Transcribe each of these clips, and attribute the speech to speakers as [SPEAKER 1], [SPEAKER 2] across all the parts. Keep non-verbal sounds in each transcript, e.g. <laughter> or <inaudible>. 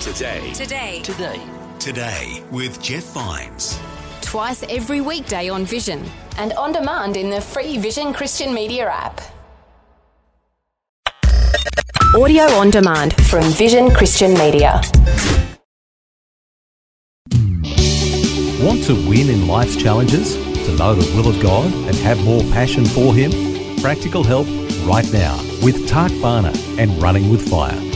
[SPEAKER 1] Today.
[SPEAKER 2] Today.
[SPEAKER 3] Today.
[SPEAKER 1] Today with Jeff Vines.
[SPEAKER 2] Twice every weekday on Vision and on demand in the free Vision Christian Media app. Audio on demand from Vision Christian Media.
[SPEAKER 4] Want to win in life's challenges? To know the will of God and have more passion for Him? Practical help right now with Tak Bhana and Running with Fire.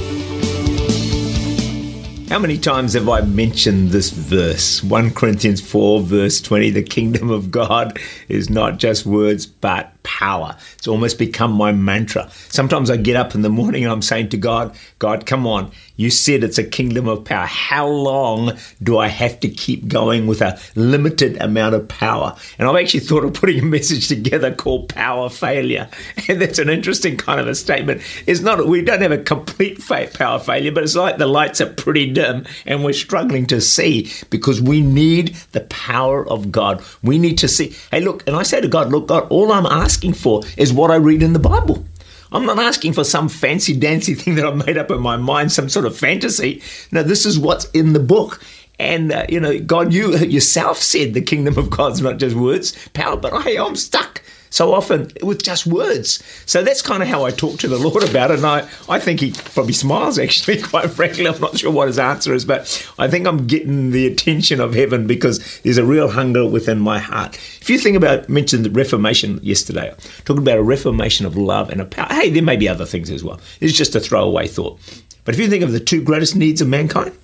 [SPEAKER 5] How many times have I mentioned this verse? 1 Corinthians 4, verse 20 the kingdom of God is not just words, but power. It's almost become my mantra. Sometimes I get up in the morning and I'm saying to God, God, come on, you said it's a kingdom of power. How long do I have to keep going with a limited amount of power? And I've actually thought of putting a message together called Power Failure. <laughs> And that's an interesting kind of a statement. It's not, we don't have a complete power failure, but it's like the lights are pretty dim and we're struggling to see because we need the power of God. We need to see, hey, look, and I say to God, look, God, all I'm asking for is what I read in the Bible. I'm not asking for some fancy dancy <laughs> thing that I've made up in my mind, some sort of fantasy. No, this is what's in the book. And, uh, you know, God, you <laughs> yourself said the kingdom of God's not just words, power, but hey, I'm stuck so often with just words. So that's kind of how I talk to the Lord about it. And I, I think he probably smiles, <laughs> actually, quite frankly. I'm not sure what his answer is, but I think I'm getting the attention of heaven because there's a real hunger within my heart. If you think about, mentioned the Reformation yesterday, talking about a reformation of love and a power. Hey, there may be other things as well. It's just a throwaway thought. But if you think of the two greatest needs of mankind,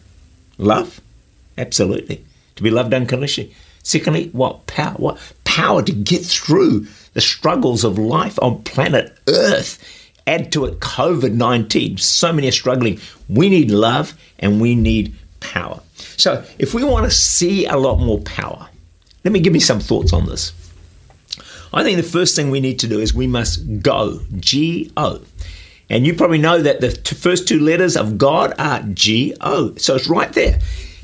[SPEAKER 5] love, absolutely, to be loved unconditionally. Secondly, what power? What power to get through the struggles of life on planet Earth. Add to it COVID 19. So many are struggling. We need love and we need power. So, if we want to see a lot more power, let me give me some thoughts on this. I think the first thing we need to do is we must go. G O. And you probably know that the t- first two letters of God are G O. So it's right there.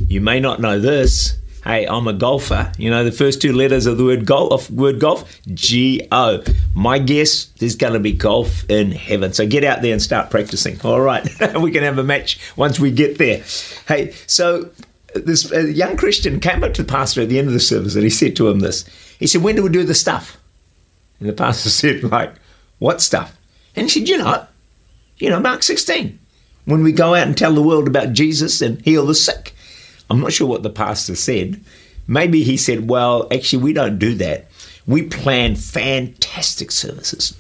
[SPEAKER 5] You may not know this hey, I'm a golfer. You know, the first two letters of the word golf, word golf, G O. My guess, there's going to be golf in heaven. So get out there and start practicing. All right, <laughs> we can have a match once we get there. Hey, so this uh, young Christian came up to the pastor at the end of the service and he said to him this. He said, "When do we do the stuff?" And the pastor <laughs> said, "Like what stuff?" And he said, "You know, you know, Mark 16." When we go out and tell the world about Jesus and heal the sick, I'm not sure what the pastor said. Maybe he said, well, actually, we don't do that. We plan fantastic services.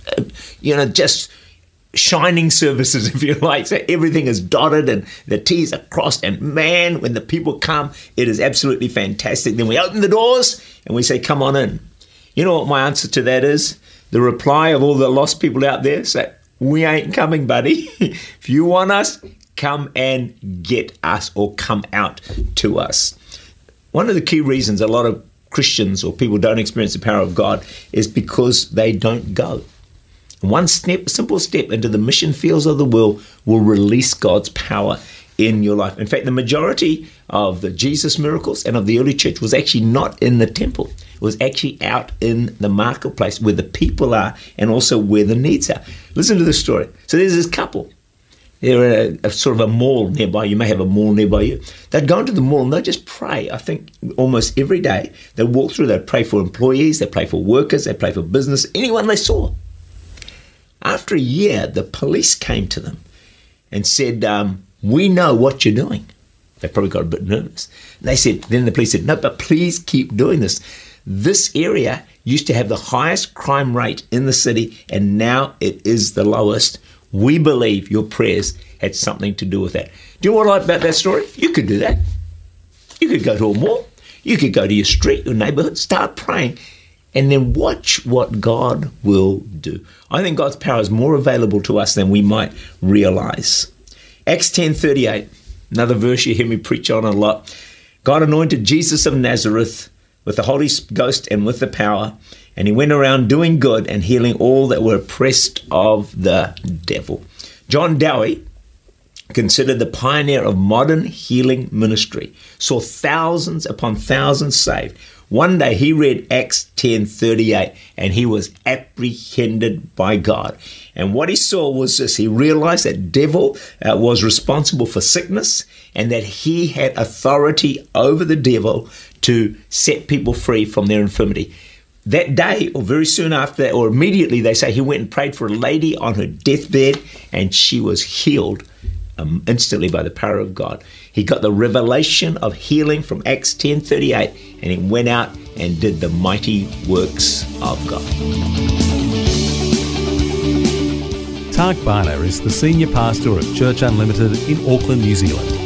[SPEAKER 5] You know, just shining services, <laughs> if you like. So everything is dotted and the T's are crossed. And man, when the people come, it is absolutely fantastic. Then we open the doors and we say, come on in. You know what my answer to that is? The reply of all the lost people out there say, we ain't coming, buddy. <laughs> if you want us, come and get us or come out to us. One of the key reasons a lot of Christians or people don't experience the power of God is because they don't go. One step, simple step into the mission fields of the world will release God's power in your life. In fact, the majority of the Jesus miracles and of the early church was actually not in the temple. It was actually out in the marketplace where the people are and also where the needs are. Listen to this story. So there's this couple they're a, a, sort of a mall nearby. You may have a mall nearby you. They'd go into the mall and they'd just pray. I think almost every day they'd walk through. They'd pray for employees. They'd pray for workers. They'd pray for business. Anyone they saw. After a year, the police came to them and said, um, "We know what you're doing." They probably got a bit nervous. And they said, then the police said, "No, but please keep doing this. This area used to have the highest crime rate in the city, and now it is the lowest." We believe your prayers had something to do with that. Do you know what I like about that story? You could do that. You could go to a mall. You could go to your street, your neighborhood, start praying, and then watch what God will do. I think God's power is more available to us than we might realize. Acts 10:38, another verse you hear me preach on a lot. God anointed Jesus of Nazareth with the Holy Ghost and with the power, and he went around doing good and healing all that were oppressed of the devil. John Dowie, considered the pioneer of modern healing ministry, saw thousands upon thousands saved. One day he read Acts 10:38 and he was apprehended by God. And what he saw was this, he realized that devil uh, was responsible for sickness and that he had authority over the devil to set people free from their infirmity. That day, or very soon after that, or immediately, they say he went and prayed for a lady on her deathbed and she was healed um, instantly by the power of God. He got the revelation of healing from Acts 10:38 and he went out and did the mighty works of God.
[SPEAKER 4] Tak Bhana is the senior pastor of Church Unlimited in Auckland, New Zealand.